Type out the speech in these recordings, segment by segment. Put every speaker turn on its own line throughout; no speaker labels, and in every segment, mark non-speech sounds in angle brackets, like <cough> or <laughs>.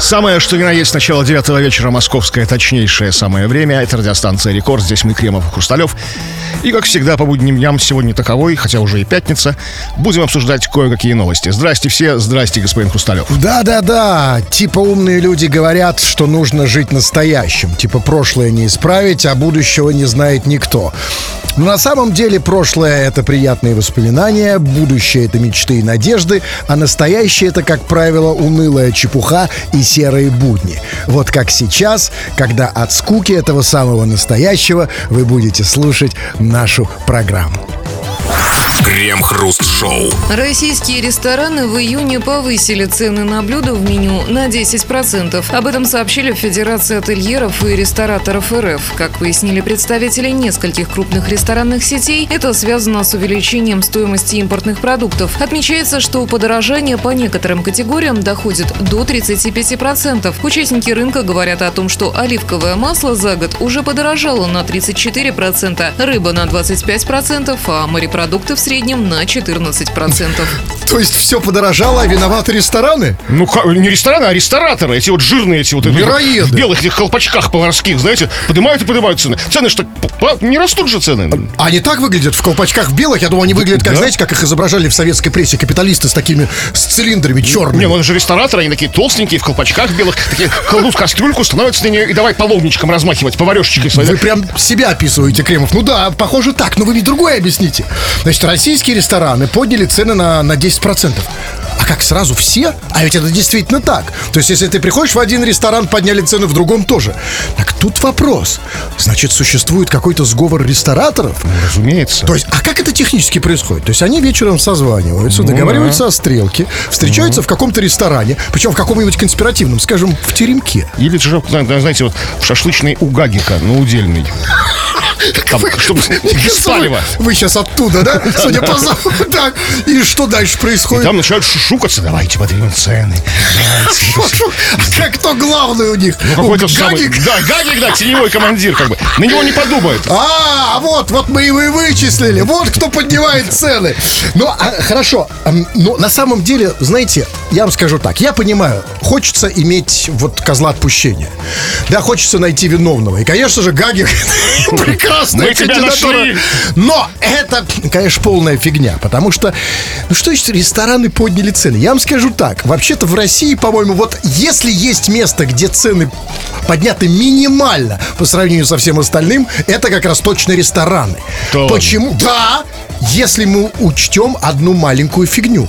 Самое, что ни на есть, начало девятого вечера, московское точнейшее самое время. Это радиостанция «Рекорд». Здесь мы, Кремов и Хрусталев. И, как всегда, по будним дням сегодня таковой, хотя уже и пятница, будем обсуждать кое-какие новости. Здрасте все, здрасте, господин Хрусталев.
Да-да-да, типа умные люди говорят, что нужно жить настоящим. Типа прошлое не исправить, а будущего не знает никто. Но на самом деле прошлое — это приятные воспоминания, будущее — это мечты и надежды, а настоящее — это, как правило, унылая чепуха и серые будни. Вот как сейчас, когда от скуки этого самого настоящего вы будете слушать нашу программу.
Крем-хруст-шоу.
Российские рестораны в июне повысили цены на блюда в меню на 10%. Об этом сообщили в Федерации ательеров и рестораторов РФ. Как пояснили представители нескольких крупных ресторанных сетей, это связано с увеличением стоимости импортных продуктов. Отмечается, что подорожание по некоторым категориям доходит до 35%. Участники рынка говорят о том, что оливковое масло за год уже подорожало на 34%, рыба на 25%, а морепродукты в среднем на 14%.
То есть все подорожало, а виноваты рестораны?
Ну, не рестораны, а рестораторы. Эти вот жирные, эти вот...
Мироеды.
В белых этих колпачках поварских, знаете, поднимают и поднимают цены. Цены что, не растут же цены.
А Они так выглядят в колпачках в белых? Я думаю, они выглядят, как,
Да.
знаете, как их изображали в советской прессе капиталисты с такими, с цилиндрами черными.
Не, ну это же рестораторы, они такие толстенькие, в колпачках белых, такие кладут кастрюльку, становятся на нее и давай половничком размахивать, поварешечкой своей.
Вы прям себя описываете, Кремов. Ну да, похоже так, но вы мне другое объясните. Значит, российские рестораны подняли цены на, на 10%. Как сразу все? А ведь это действительно так. То есть, если ты приходишь в один ресторан, подняли цены, в другом тоже. Так тут вопрос. Значит, существует какой-то сговор рестораторов?
Разумеется.
То есть, а как это технически происходит? То есть они вечером созваниваются, договариваются о стрелке, встречаются в каком-то ресторане, причем в каком-нибудь конспиративном, скажем, в теремке.
Или же, знаете, вот в шашлычной у Гагика, на удельный. Там, чтобы <laughs> без палева.
Вы сейчас оттуда, да? Судя по запаху. Так, <laughs> и что дальше
И
происходит?
там начинают шушукаться. Давайте поднимем цены.
А как кто главный у них?
Ну, какой-то самый... Да, Гагик, да, теневой командир, как бы. На него не подумают.
А, вот, вот мы его и вычислили. Вот кто поднимает цены. Ну, а, хорошо. Но на самом деле, знаете, я вам скажу так. Я понимаю, хочется иметь вот козла отпущения. Да, хочется найти виновного. И, конечно же, Гагик <laughs> прекрасная кандидатура. Но это, конечно, полная фигня. Потому что, ну что значит, рестораны подняли цены? Я вам скажу так. Вообще-то в России, по-моему, вот если есть место, где цены подняты минимально по сравнению со всем остальным, это как раз точно рестораны. Почему? Да, если мы учтем одну маленькую фигню.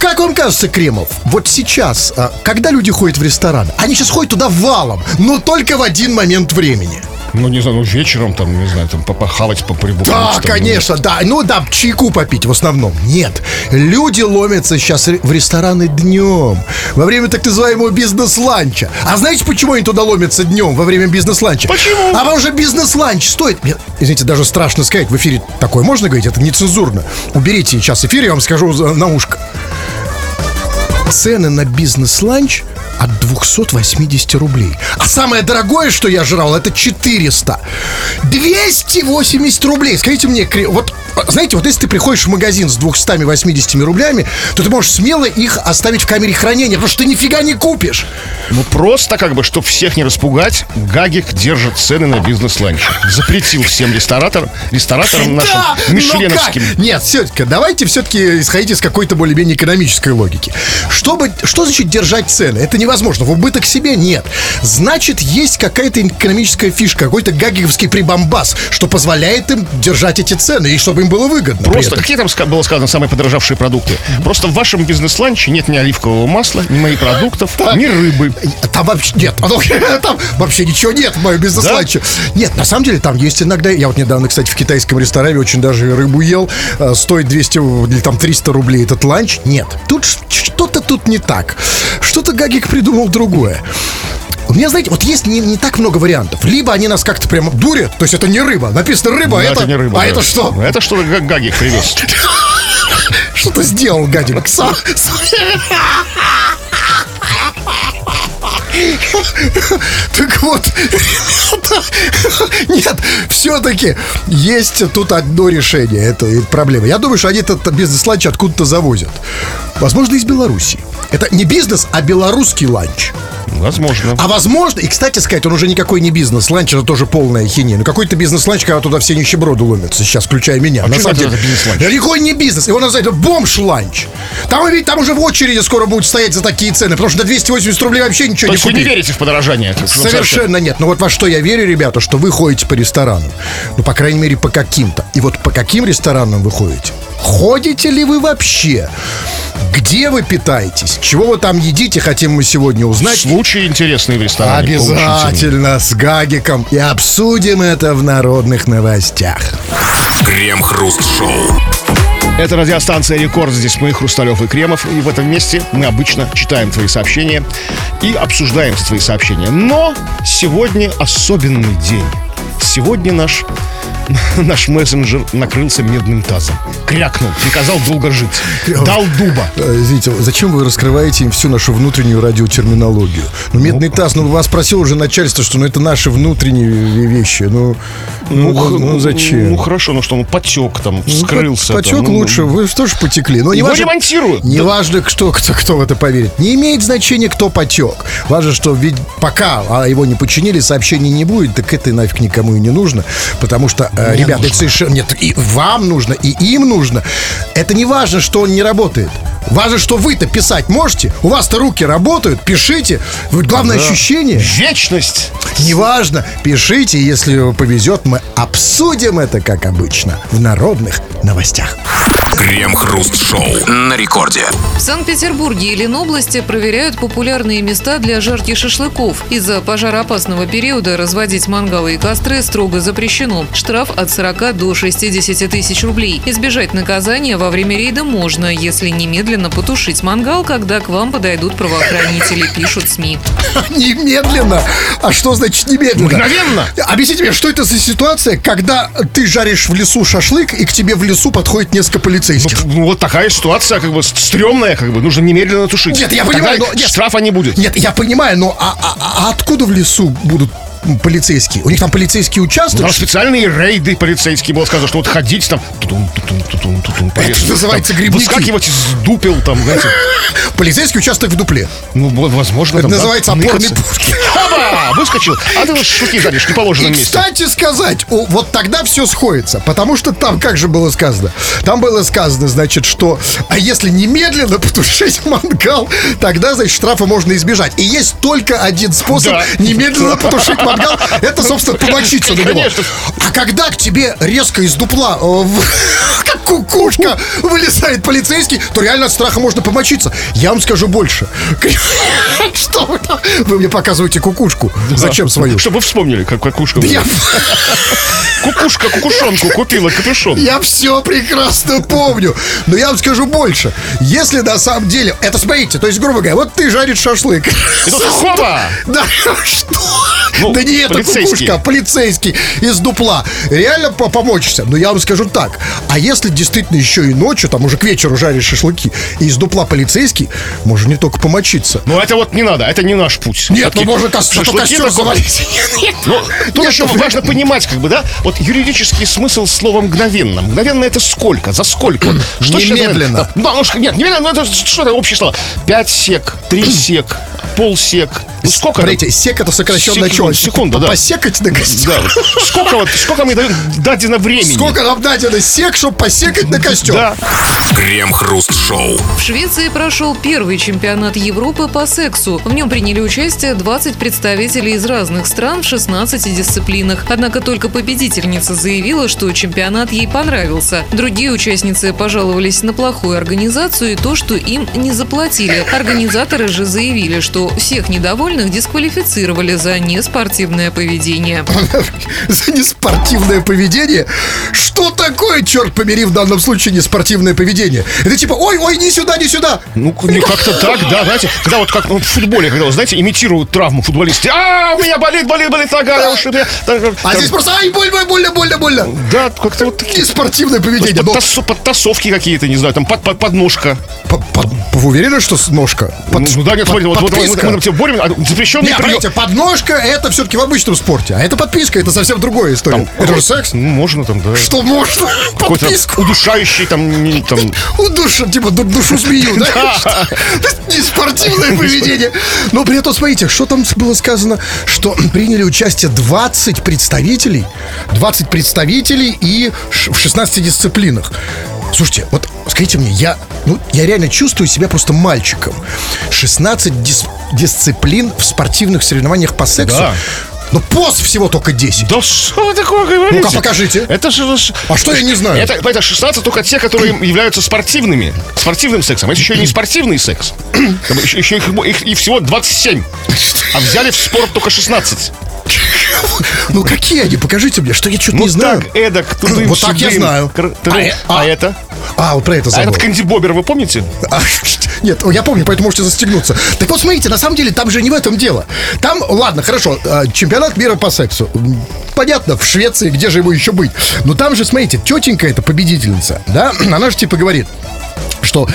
Как вам кажется, Кремов, вот сейчас, а, когда люди ходят в ресторан, они сейчас ходят туда валом, но только в один момент времени.
Ну, не знаю, ну, вечером там, не знаю, там, попахавать, поприбухнуть.
Да,
там,
конечно, да. Ну да, чайку попить в основном. Нет. Люди ломятся сейчас в рестораны днем. Во время так называемого бизнес-ланча. А знаете, почему они туда ломятся днем во время бизнес-ланча?
Почему?
А потому что бизнес-ланч стоит... Мне, Извините, даже страшно сказать, в эфире такое можно говорить? Это нецензурно. Уберите сейчас эфир, я вам скажу на ушко. Цены на бизнес-ланч от 280 рублей. А самое дорогое, что я жрал, это 400. 280 рублей. Скажите мне, вот знаете, вот если ты приходишь в магазин с 280 рублями, то ты можешь смело их оставить в камере хранения, потому что ты нифига не купишь.
Ну, просто как бы, чтобы всех не распугать, Гагик держит цены на бизнес-ланч. Запретил всем рестораторам, рестораторам нашим
Да, но
мишленовским.
Нет, все-таки, давайте все-таки исходить из какой-то более-менее экономической логики. Чтобы, что значит держать цены? Это невозможно. В убыток себе нет. Значит, есть какая-то экономическая фишка, какой-то гагиковский прибамбас, что позволяет им держать эти цены, и чтобы им было выгодно.
Просто, какие там было сказано самые подорожавшие продукты? Просто в вашем бизнес-ланче нет ни оливкового масла, ни морепродуктов, ни рыбы.
Там вообще нет, <laughs> там вообще ничего нет в моем бизнес-ланче. Нет, на самом деле там есть иногда. Я вот недавно, кстати, в китайском ресторане очень даже рыбу ел. э, Стоит 200 или там 300 рублей этот ланч. Нет, тут что-то тут не так. Что-то Гагик придумал другое. У меня, знаете, вот есть не, не так много вариантов. Либо они нас как-то прямо дурят, то есть это не рыба. Написано рыба, а
Но
это,
не рыба.
а
да.
это что?
Это что-то Га- Гагик привез. <laughs>
Что-то сделал Гадик сам. <laughs> Так вот, <laughs> нет, все-таки есть тут одно решение этой проблемы. Я думаю, что они этот бизнес-ланч откуда-то завозят. Возможно, из Беларуси. Это не бизнес, а белорусский ланч.
Возможно.
А возможно, и, кстати сказать, он уже никакой не бизнес-ланч, это тоже полная ахинея. Ну, какой-то бизнес-ланч, когда туда все нищеброды ломятся, сейчас, включая меня.
А
На самом
это
деле,
за бизнес-ланч?
Это никакой не бизнес, его называют бомж-ланч. Там, ведь, там уже в очереди скоро будут стоять за такие цены, потому что на 280 рублей вообще ничего
То
не
есть вы
купить.
не верите в подорожание?
Совершенно нет. Но вот во что я верю, ребята, что вы ходите по ресторанам. Ну, по крайней мере, по каким-то. И вот по каким ресторанам вы ходите? Ходите ли вы вообще? Где вы питаетесь? Чего вы там едите, хотим мы сегодня узнать.
Случаи интересные в ресторане.
Обязательно с Гагиком. И обсудим это в народных новостях.
Крем-хруст-шоу.
Это радиостанция «Рекорд». Здесь мы, Хрусталев и Кремов. И в этом месте мы обычно читаем твои сообщения и обсуждаем твои сообщения. Но сегодня особенный день. Сегодня наш, <laughs> наш мессенджер накрылся медным тазом. Крякнул, приказал долго жить. Дал дуба.
Э, Извините, зачем вы раскрываете им всю нашу внутреннюю радиотерминологию? Ну, медный таз, ну, вас спросило уже начальство, что ну, это наши внутренние ве- вещи. Ну, ну,
х-
ну, зачем?
Ну хорошо, ну что, ну потек там, вскрылся.
Потек
там, ну,
лучше, вы тоже потекли. Но не
Его
важно,
ремонтируют.
не важно, кто, кто, кто в это поверит. Не имеет значения, кто потек. Важно, что ведь пока а, его не починили, сообщений не будет, так это нафиг никому и не нужно. Потому что,
Мне
ребята, это
нужно.
совершенно... Нет, и вам нужно, и им нужно. Это не важно, что он не работает. Важно, что вы-то писать можете. У вас-то руки работают, пишите. Главное ощущение.
Вечность.
Неважно, пишите, если повезет, мы обсудим это, как обычно, в народных новостях.
Крем-хруст-шоу на рекорде.
В Санкт-Петербурге и Ленобласти проверяют популярные места для жарки шашлыков. Из-за пожароопасного периода разводить мангалы и костры строго запрещено. Штраф от 40 до 60 тысяч рублей. Избежать наказания во время рейда можно, если немедленно потушить мангал, когда к вам подойдут правоохранители, пишут СМИ. <laughs>
Немедленно. А что значит немедленно?
Мгновенно.
Объясните мне, что это за ситуация, когда ты жаришь в лесу шашлык, и к тебе в лесу подходит несколько полицейских?
Ну, вот такая ситуация, как бы, стрёмная, как бы, нужно немедленно тушить.
Нет, я
Тогда
понимаю, но- нет.
штрафа не будет.
Нет, я понимаю, но а, а- а откуда в лесу будут полицейские? У них там полицейский участок?
Там специальные рейды полицейские было сказано, что вот ходить там тутун, тутун, тутун, тутун, полез.
называется
Там
грибники.
Выскакивать из дупел там, знаете. <laughs>
Полицейский участок в дупле.
Ну, вот, возможно,
Это
там, да,
называется опорный пункт. <laughs>
Хаба! Выскочил. А ты шутки жаришь в неположенном
И,
месте.
кстати сказать, вот тогда все сходится, потому что там, как же было сказано? Там было сказано, значит, что а если немедленно потушить <laughs> мангал, тогда, значит, штрафа можно избежать. И есть только один способ
Да.
немедленно потушить мангал, это, собственно, помочиться на него. А когда к тебе резко из дупла, э, как кукушка, вылезает полицейский, то реально от страха можно помочиться. Я вам скажу больше. <laughs> Что вы там? Вы мне показываете кукушку. Зачем свою?
Чтобы вы вспомнили, как кукушка. <laughs> Кукушка кукушонку купила капюшон.
я все прекрасно помню. Но я вам скажу больше. Если на самом деле... Это смотрите, то есть, грубо говоря, вот ты жаришь шашлык.
И тут хоба!
Да что?
Ну,
да не это кукушка, а полицейский из дупла. Реально по- помочься. Но я вам скажу так. А если действительно еще и ночью, там уже к вечеру жаришь шашлыки, и из дупла полицейский, можно не только помочиться.
Ну, это вот не надо, это не наш путь.
Нет, ну можно кос- костер завалить.
Ну, тут еще
ну,
важно понимать, как бы, да, вот юридический смысл слова мгновенно. Мгновенно это сколько? За сколько? <clears throat> Что
Немедленно.
Ну, нет, немедленно, ну, это что это общее слово? Пять сек, три сек, полсек. Ну, сколько?
Смотрите, сек это сокращенное
Секунда,
чего?
секунда, да.
Посекать на костер.
Да, вот сколько вот, сколько мне дают дадено времени?
Сколько нам дадено сек, чтобы посекать на костер?
Да.
Крем-хруст-шоу.
В Швеции прошел первый чемпионат Европы по сексу. В нем приняли участие 20 представителей из разных стран в 16 дисциплинах. Однако только победительница заявила, что чемпионат ей понравился. Другие участницы пожаловались на плохую организацию и то, что им не заплатили. Организаторы же заявили, что всех недовольных дисквалифицировали за неспортивное поведение. <laughs>
За неспортивное поведение? Что такое, черт побери, в данном случае неспортивное поведение? Это типа, ой, ой, не сюда, не сюда.
Ну, не как-то так, да, знаете, когда вот как ну, в футболе, когда, знаете, имитируют травму футболисты. А, у меня болит, болит, болит нога,
А здесь просто, ай, больно, больно, больно, больно.
Да, как-то вот такие
Неспортивное поведение.
Подтасовки какие-то, не знаю, там под, под- подножка.
по- по- вы уверены, что ножка?
Ну да, нет, смотри, вот, мы,
подписка?
мы, мы все борем, а запрещенный прием.
подножка это все-таки в обычном спорте, а это подписка, это совсем другая история. это же секс.
Ну, можно там, да.
Что можно?
Какой-то
Подписку.
удушающий там, там <laughs>
У душу, типа ду- душу змею, да? <laughs> Что? <laughs> Не спортивное поведение. Но при этом, смотрите, что там было сказано, что приняли участие 20 представителей, 20 представителей и в 16 дисциплинах. Слушайте, вот скажите мне, я, ну, я реально чувствую себя просто мальчиком. 16 дис- дисциплин в спортивных соревнованиях по сексу.
Да.
Но поз всего только 10.
Да что вы такое говорите?
Ну-ка, покажите.
Это же...
А что я не знаю?
Это, это 16 только те, которые являются спортивными. Спортивным сексом. Это еще и не <clears throat> спортивный секс. Еще, еще их, их и всего 27. А взяли в спорт только 16. <laughs>
Ну какие они? Покажите мне, что я что-то не знаю.
так, эдак, <clears throat> тудым,
Вот так я знаю. А,
А
а.
это?
А, вот про это
А
забыл.
этот Кэнди Бобер, вы помните?
А, <laughs> Нет, я помню, поэтому можете застегнуться. Так вот, смотрите, на самом деле там же не в этом дело. Там, ладно, хорошо, а, чемпионат мира по сексу. Понятно, в Швеции, где же ему еще быть? Но там же, смотрите, тетенька эта победительница, да, <clears throat> она же типа говорит, что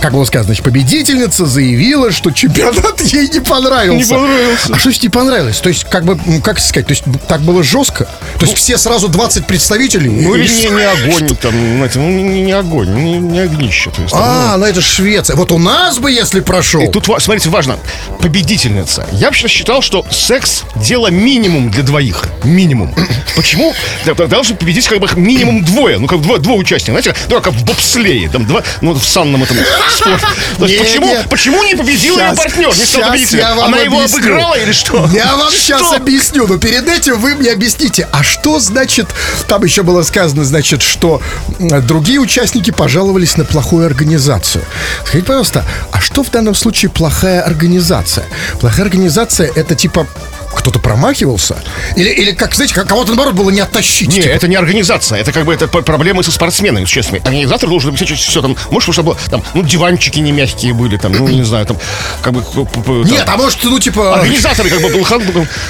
как было сказано, значит, победительница заявила, что чемпионат ей не понравился.
Не понравился.
А что значит не понравилось? То есть, как бы, как сказать, то есть, так было жестко? То есть, все сразу 20 представителей?
Ну или
что?
не, не огонь, там, знаете, ну не, не огонь, не, не огнище. То есть, там,
А, ну это ж Швеция. Вот у нас бы, если прошел.
И тут, смотрите, важно, победительница. Я вообще считал, что секс – дело минимум для двоих. Минимум. Почему? Да, Должны победить как бы минимум двое. Ну, как двое, двое участников. Знаете, ну, как в бобслее. Там два, ну, в санном этом почему,
не.
почему не победил ее партнер? Не стал победителем?
я вам
Она его обыграла или что?
Я вам сейчас объясню, но перед этим вы мне объясните, а что значит, там еще было сказано, значит, что другие участники пожаловались на плохую организацию. Скажите, пожалуйста, а что в данном случае плохая организация? Плохая организация это типа кто-то промахивался? Или, или как, знаете, как кого-то, наоборот, было не оттащить?
Не,
типа?
это не организация, это как бы это проблемы со спортсменами, честно. Организатор должен обеспечить все там, может, чтобы там, ну, диванчики не мягкие были, там, ну, не знаю, там, как бы... там,
Нет, а может, ну, типа...
Организаторы как бы был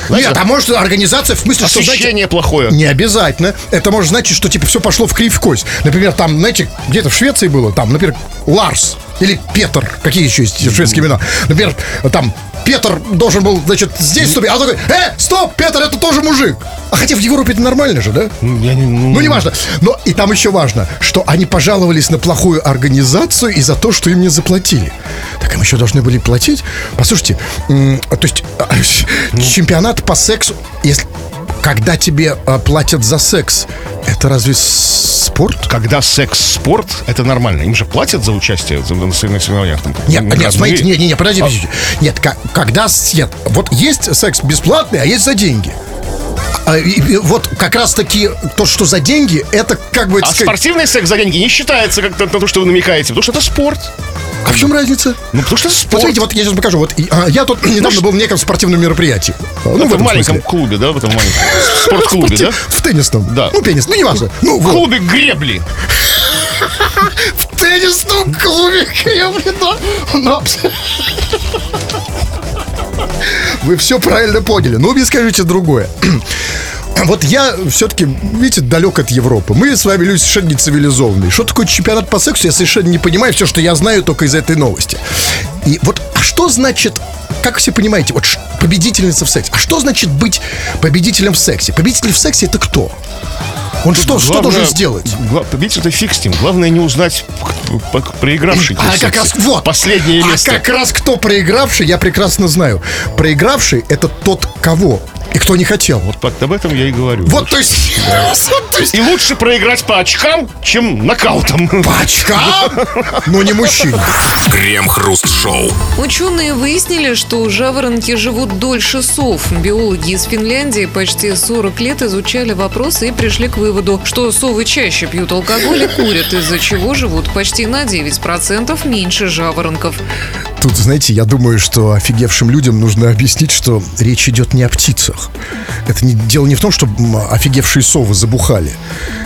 знаете,
Нет, а может организация в смысле, что,
освещение плохое.
Не обязательно. Это может значить, что типа все пошло в кривь кость. Например, там, знаете, где-то в Швеции было, там, например, Ларс или Петр. Какие еще есть шведские имена? Например, там Петр должен был, значит, здесь ступить, а он такой, э, стоп, Петр, это тоже мужик. А хотя в Европе это нормально же, да?
Я не- ну,
Ну, не важно. Но и там еще важно, что они пожаловались на плохую организацию и за то, что им не заплатили. Так им еще должны были платить. Послушайте, то есть а, чемпионат по сексу, если когда тебе а, платят за секс, это разве спорт?
Когда секс-спорт, это нормально. Им же платят за участие в- соревнованиях. Там,
Нет, нет, смотрите, нет, нет, нет, подождите, подождите. Нет, ка- когда нет, вот есть секс бесплатный, а есть за деньги. А, и- вот как раз таки то, что за деньги, это как бы,
А
сказать,
спортивный секс за деньги не считается как то, то, что вы намекаете, потому что это спорт.
А в чем разница?
Ну, потому что это спорт.
Вот смотрите, вот я сейчас покажу. Вот и, а, я тут недавно был в неком спортивном мероприятии. Ну,
в
в этом
маленьком
смысле.
клубе, да, в этом маленьком <laughs> спортклубе, да?
В теннисном.
Да.
Ну, теннис, ну, неважно. Ну,
В клубе гребли. <laughs>
В теннисном клубе Кремль, да. <laughs> Вы все правильно поняли. Ну, мне скажите другое. Вот я все-таки, видите, далек от Европы. Мы с вами люди совершенно не цивилизованные. Что такое чемпионат по сексу, я совершенно не понимаю. Все, что я знаю, только из этой новости. И вот, а что значит, как все понимаете, вот победительница в сексе? А что значит быть победителем в сексе? Победитель в сексе это кто? Он что, что
Главное-
должен сделать?
гла- Видите, это фиг с ним. Главное не узнать проигравший.
А как раз вот.
Последнее
а
место.
как раз кто проигравший, я прекрасно знаю. Проигравший это тот, кого и кто не хотел. Вот,
Вот об этом я и говорю.
вот то есть, <laughs> то есть
И лучше проиграть по очкам, чем нокаутом.
по очкам, <laughs> но не мужчине.
Крем-хруст-шоу.
Ученые выяснили, что жаворонки живут дольше сов. Биологи из Финляндии почти 40 лет изучали вопросы и пришли к выводу, что совы чаще пьют алкоголь и курят, из-за чего живут почти на 9% меньше жаворонков.
Тут, знаете, я думаю, что офигевшим людям нужно объяснить, что речь идет не о птицах. Это не, дело не в том, что офигевшие совы забухали.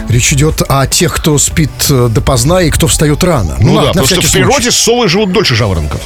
Речь идет о тех, кто спит э, допоздна и кто встает рано.
Ну,
на-
да,
на
потому что
всякий
в
случай.
природе совы живут дольше жаворонков.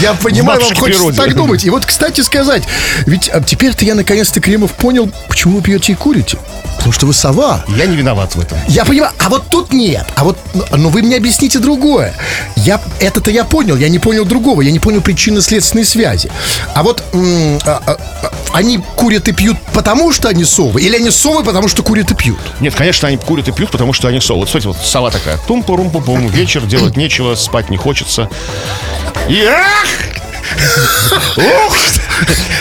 Я <laughs> понимаю, вам хочется так думать. И вот, кстати сказать, ведь а, теперь-то я наконец-то, Кремов, понял, почему вы пьете и курите. Потому что вы сова.
Я не виноват в этом.
Я понимаю, а вот тут нет. А вот, ну, ну вы мне объясните другое. Я, это-то я понял, я не понял другого, я не понял причинно-следственной связи. А вот м, а, а, а, они курят и пьют потому, что они совы? Или они совы, потому что курят и пьют?
Нет, конечно, они курят и пьют, потому что они совы. Вот, смотрите, вот сова такая. тум пум пум пум вечер, делать нечего, спать не хочется. И ах!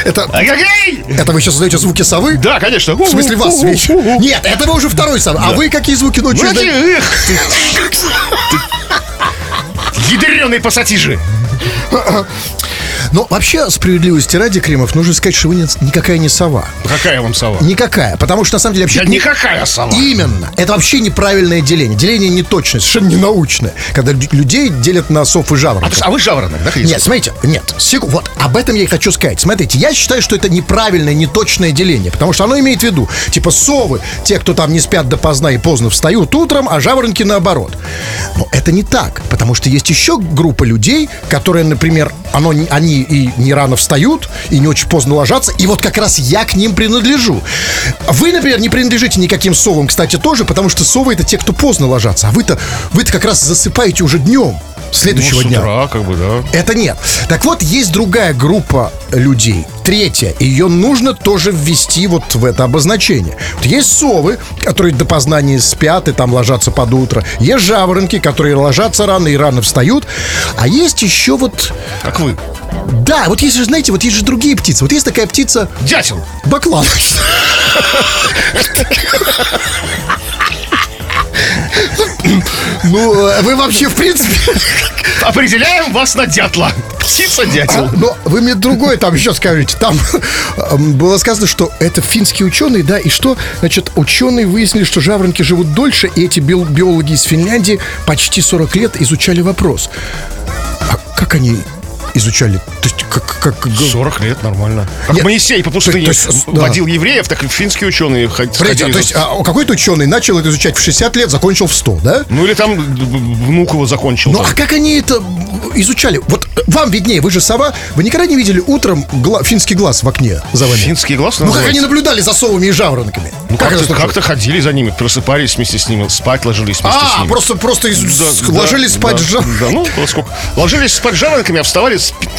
Это, это вы сейчас создаете звуки совы?
Да, конечно.
В смысле вас вечер? Нет, это вы уже второй сов. А вы какие звуки ночью?
Ядреные пассатижи. <laughs>
Но вообще, справедливости ради, Кремов, нужно сказать, что вы не- никакая не сова.
Какая вам сова?
Никакая. Потому что, на самом деле, вообще...
Я никакая сова.
Именно. Это вообще неправильное деление. Деление неточное, совершенно не научное. Когда лю- людей делят на сов и
А,
жаворонков.
есть, а вы жаворонок, да,
Нет, смотрите, нет, секу- вот об этом я и хочу сказать. Смотрите, я считаю, что это неправильное, неточное деление, потому что оно имеет в виду, типа совы, те, кто там не спят допоздна и поздно встают утром, а жаворонки наоборот. Но это не так, потому что есть еще группа людей, которые, например, оно, не- они и не рано встают, и не очень поздно ложатся, и вот как раз я к ним принадлежу. Вы, например, не принадлежите никаким совам, кстати, тоже, потому что совы это те, кто поздно ложатся, а вы-то, вы-то как раз засыпаете уже днем следующего
Ну,
дня.
утра, как бы, да.
Это нет. Так вот, есть другая группа людей. Третья. Ее нужно тоже ввести вот в это обозначение. Вот есть совы, которые допоздна не спят и там ложатся под утро. Есть жаворонки, которые ложатся рано и рано встают. А есть еще вот...
Как вы.
Да, вот есть же, знаете, вот есть же другие птицы. Вот есть такая птица
Дятел.
баклан. <laughs> Ну, <laughs> э, вы вообще, в принципе, <laughs>
Определяем вас на дятла. Птица-дятел.
Но вы мне другое там еще скажите. Там <laughs> эм, было сказано, что это финские ученые, да, и что, значит, ученые выяснили, что жаворонки живут дольше, и эти био- биологи из Финляндии почти 40 лет изучали вопрос. А как они изучали? То есть, как... как, как-
40 лет, нормально. Как
Нет,
Моисей по пустыне
то есть, да.
водил евреев, так и финские ученые ходили.
то есть а, какой-то ученый начал это изучать в 60 лет, закончил в 100, да?
Ну или там внук его закончил.
Ну
там.
а как они это изучали? Вот вам виднее, вы же сова. Вы никогда не видели утром гла- финский глаз в окне за вами?
Финский глаз
Ну как
называется?
они наблюдали за совами и жаворонками?
Ну,
Как
как-то, как-то ходили за ними, просыпались вместе с ними, спать ложились вместе с
А,
ними.
просто, просто из-
Да,
с- ложились
да,
спать
да,
жа-
Да, ну, сколько. Ложились спать жаворонками, а вставали с пи-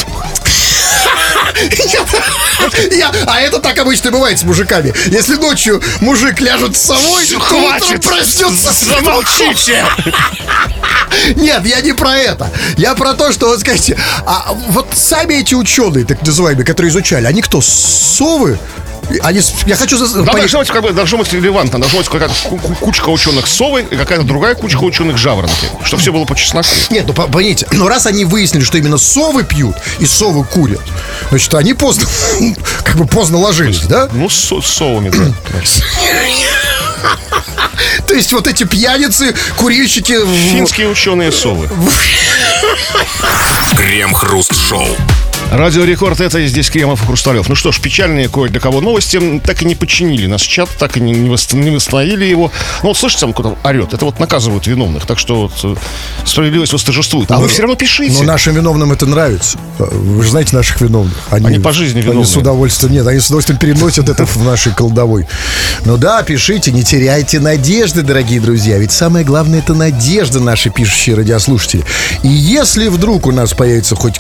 Я- а это так обычно бывает с мужиками. Если ночью мужик ляжет с совой, то утром проснется с
Замолчите!
Нет, я не про это. Я про то, что, вот скажите, а вот сами эти ученые, так называемые, которые изучали, они кто, совы? Они, я хочу... понять-
должно быть, как бы, должно быть релевантно. Должно быть какая-то ку- ку- кучка ученых совы и какая-то другая кучка ученых жаворонки. Чтобы все было по чесноку.
Нет, ну по- поймите, но раз они выяснили, что именно совы пьют и совы курят, значит, они поздно, <laughs> как бы поздно ложились, да?
Ну, с, с совами, да. <laughs>
То есть вот эти пьяницы, курильщики...
Финские ученые совы. <laughs>
Крем-хруст-шоу.
Радио Рекорд, это здесь Кремов и Хрусталев. Ну что ж, печальные кое для кого новости. Так и не починили наш чат, так и не, не восст- не восстановили его. Ну вот слышите, там кто-то орет. Это вот наказывают виновных. Так что вот э, справедливость восторжествует. А вы все равно пишите.
Но нашим виновным это нравится. Вы же знаете наших виновных.
Они по жизни
Они
виновные.
с удовольствием, нет, они с удовольствием переносят это в нашей колдовой. Ну да, пишите, не теряйте надежды, дорогие друзья. Ведь самое главное это надежда, наши пишущие радиослушатели. И если вдруг у нас появится хоть,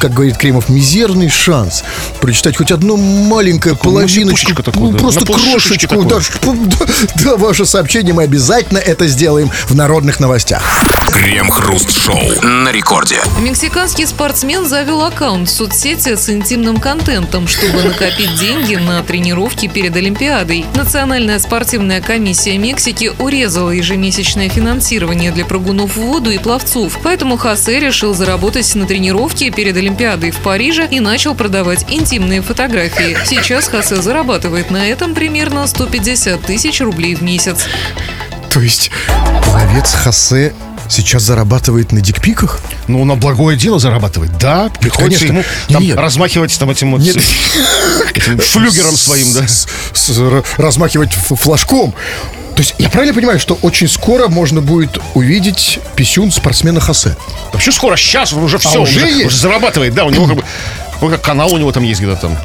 как говорит Кремов, мизерный шанс прочитать хоть одну маленькую половиночку,
сыпучечка такую,
ну,
да,
просто крошечку, да,
такую. <laughs>
да, да, ваше сообщение мы обязательно это сделаем в народных новостях.
Крем-хруст-шоу на рекорде.
Мексиканский спортсмен завел аккаунт в соцсети с интимным контентом, чтобы накопить деньги на тренировки перед Олимпиадой. Национальная спортивная комиссия Мексики урезала ежемесячное финансирование для прыгунов в воду и пловцов. Поэтому Хосе решил заработать на тренировке перед Олимпиадой в Париже и начал продавать интимные фотографии. Сейчас Хосе зарабатывает на этом примерно 150 тысяч рублей в месяц.
То есть пловец Хосе сейчас зарабатывает на дикпиках?
Ну, на благое дело зарабатывает. Да, приходится
конечно.
ему там,
Нет.
размахивать там этим вот
Нет.
этим флюгером своим, да.
С- с- р- размахивать флажком. То есть я правильно понимаю, что очень скоро можно будет увидеть писюн спортсмена Хосе?
Вообще скоро, сейчас он уже все,
А уже
уже,
есть?
уже зарабатывает, да, у него <clears throat> как бы какой-то канал у него там есть где-то там.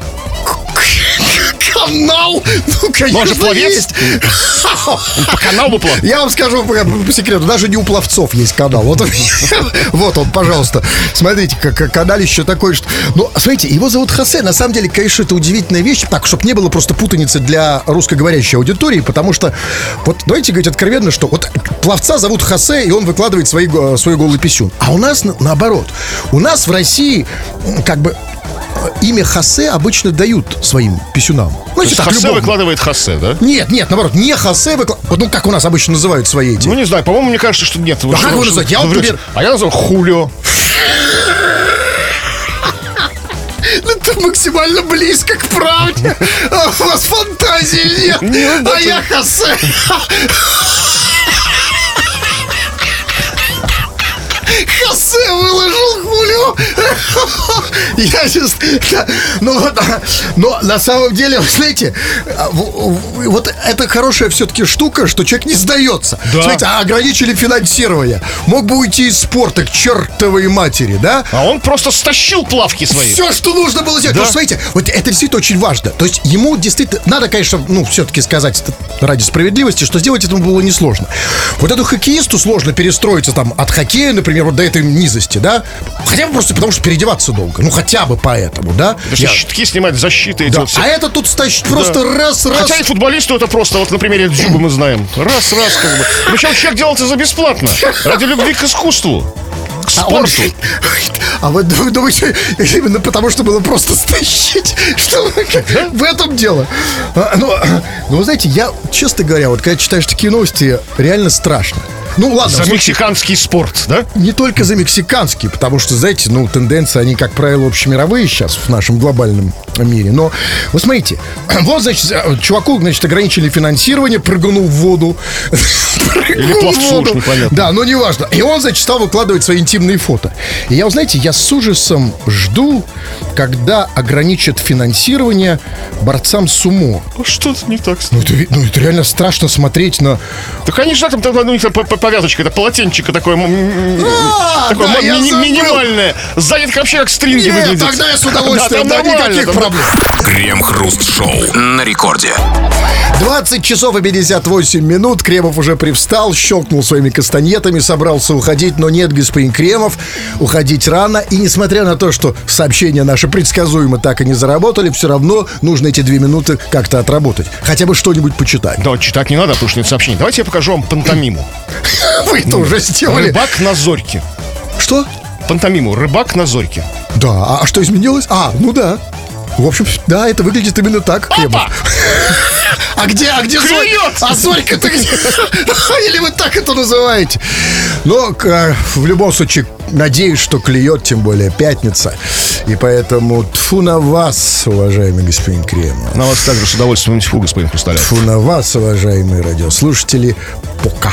Канал? Ну, конечно,
Может, пловец?
есть. <laughs>
По каналу плавает.
Я вам скажу по, по секрету, даже не у пловцов есть канал. Вот, он- <laughs> вот он, пожалуйста. Смотрите, как, каналище такое, что... Ну, смотрите, его зовут Хосе. На самом деле, конечно, это удивительная вещь. Так, чтобы не было просто путаницы для русскоговорящей аудитории, потому что, вот давайте говорить откровенно, что вот пловца зовут Хосе, и он выкладывает свои, го- свой голый писюн. А у нас на- наоборот. У нас в России как бы э, имя Хосе обычно дают своим писюнам. Знаете,
есть
так,
Хосе
любовно.
выкладывает Хосе, да?
Нет, нет, наоборот, не Хосе выкла- Вот, ну, как у нас обычно называют свои эти.
Ну, не знаю, по-моему, мне кажется, что нет.
А как вы называете? Я например-
А я называю Хулио.
Ну, ты максимально близко к правде. А У вас фантазии нет.
Нет,
А я Хосе. Хосе выложил хулю. <laughs> Я сейчас... да, Ну, вот, но на самом деле, вы знаете, а, вот это хорошая все-таки штука, что человек не сдается.
Да.
Смотрите, а ограничили финансирование. Мог бы уйти из спорта к чертовой матери, да?
А он просто стащил плавки свои.
Все, что нужно было сделать.
Да.
Потому что, смотрите, вот это действительно очень важно. То есть ему действительно, надо, конечно, ну, все-таки сказать ради справедливости, что сделать этому было несложно. Вот эту хоккеисту сложно перестроиться там от хоккея, например, вот до этой низости, да? Хотя бы просто потому, что переодеваться долго. Ну, хотя бы поэтому, да?
Потому что
Я-
щитки снимать, защиты эти
Да.
вот все.
А это тут стащит просто
Да.
раз, раз.
Хотя и футболисту это просто, вот на примере Дзюбы мы знаем. Раз, раз, как бы. Причем человек делал это за бесплатно. Ради любви к искусству. К
А он-
спорту. <laughs>
А вы ду- думаете, <laughs> именно потому что было просто <laughs> стащить? Что в этом дело? А, Ну, <clears throat> ну, вы знаете, я, честно говоря, вот когда читаешь такие новости, реально страшно. Ну, ладно,
За
случае-
мексиканский спорт, да?
не только за мексиканский, потому что, знаете, ну, тенденции, они, как правило, общемировые сейчас в нашем глобальном мире. Но, вы смотрите, <clears throat> вот, значит, э, чуваку, значит, ограничили финансирование, прыгнул в воду. <laughs> В
пловцу, уж непонятно.
Да, но неважно. И он, значит, стал выкладывать свои интимные фото. И я, знаете, я с ужасом жду, когда ограничат финансирование борцам сумо.
Ну, Что-то не так.
Ну, это, ну, это реально страшно смотреть на...
Так они же там, там, у них там по- по- повязочка, это полотенчика такое,
А,
такое
да,
ми- минимальное. Сзади так вообще как стринги
Нет,
выглядит.
тогда я с <laughs> удовольствием,
Да,
да, никаких
там-
проблем.
Крем-хруст-шоу на рекорде.
20 часов и 58 минут. Кремов уже привстал, щелкнул своими кастаньетами, собрался уходить, но нет, господин Кремов, уходить рано. И несмотря на то, что сообщения наши предсказуемо так и не заработали, все равно нужно эти две минуты как-то отработать. Хотя бы что-нибудь почитать.
Да, читать не надо, потому что нет сообщений. Давайте я покажу вам пантомиму. <laughs>
Вы это уже сделали.
Рыбак на зорьке.
Что?
Пантомиму. Рыбак на зорьке.
Да, а, а что изменилось? А, ну да. В общем, да, это выглядит именно так. Кремов. <laughs> А где, а где Зорь? А Зорька-то где? <laughs> Или вы так это называете? Но э, в любом случае, надеюсь, что клюет, тем более пятница. И поэтому тфу на вас, уважаемый господин Кремов.
На вас также с удовольствием тьфу, господин Хрусталев.
Тфу на вас, уважаемые радиослушатели. Пока.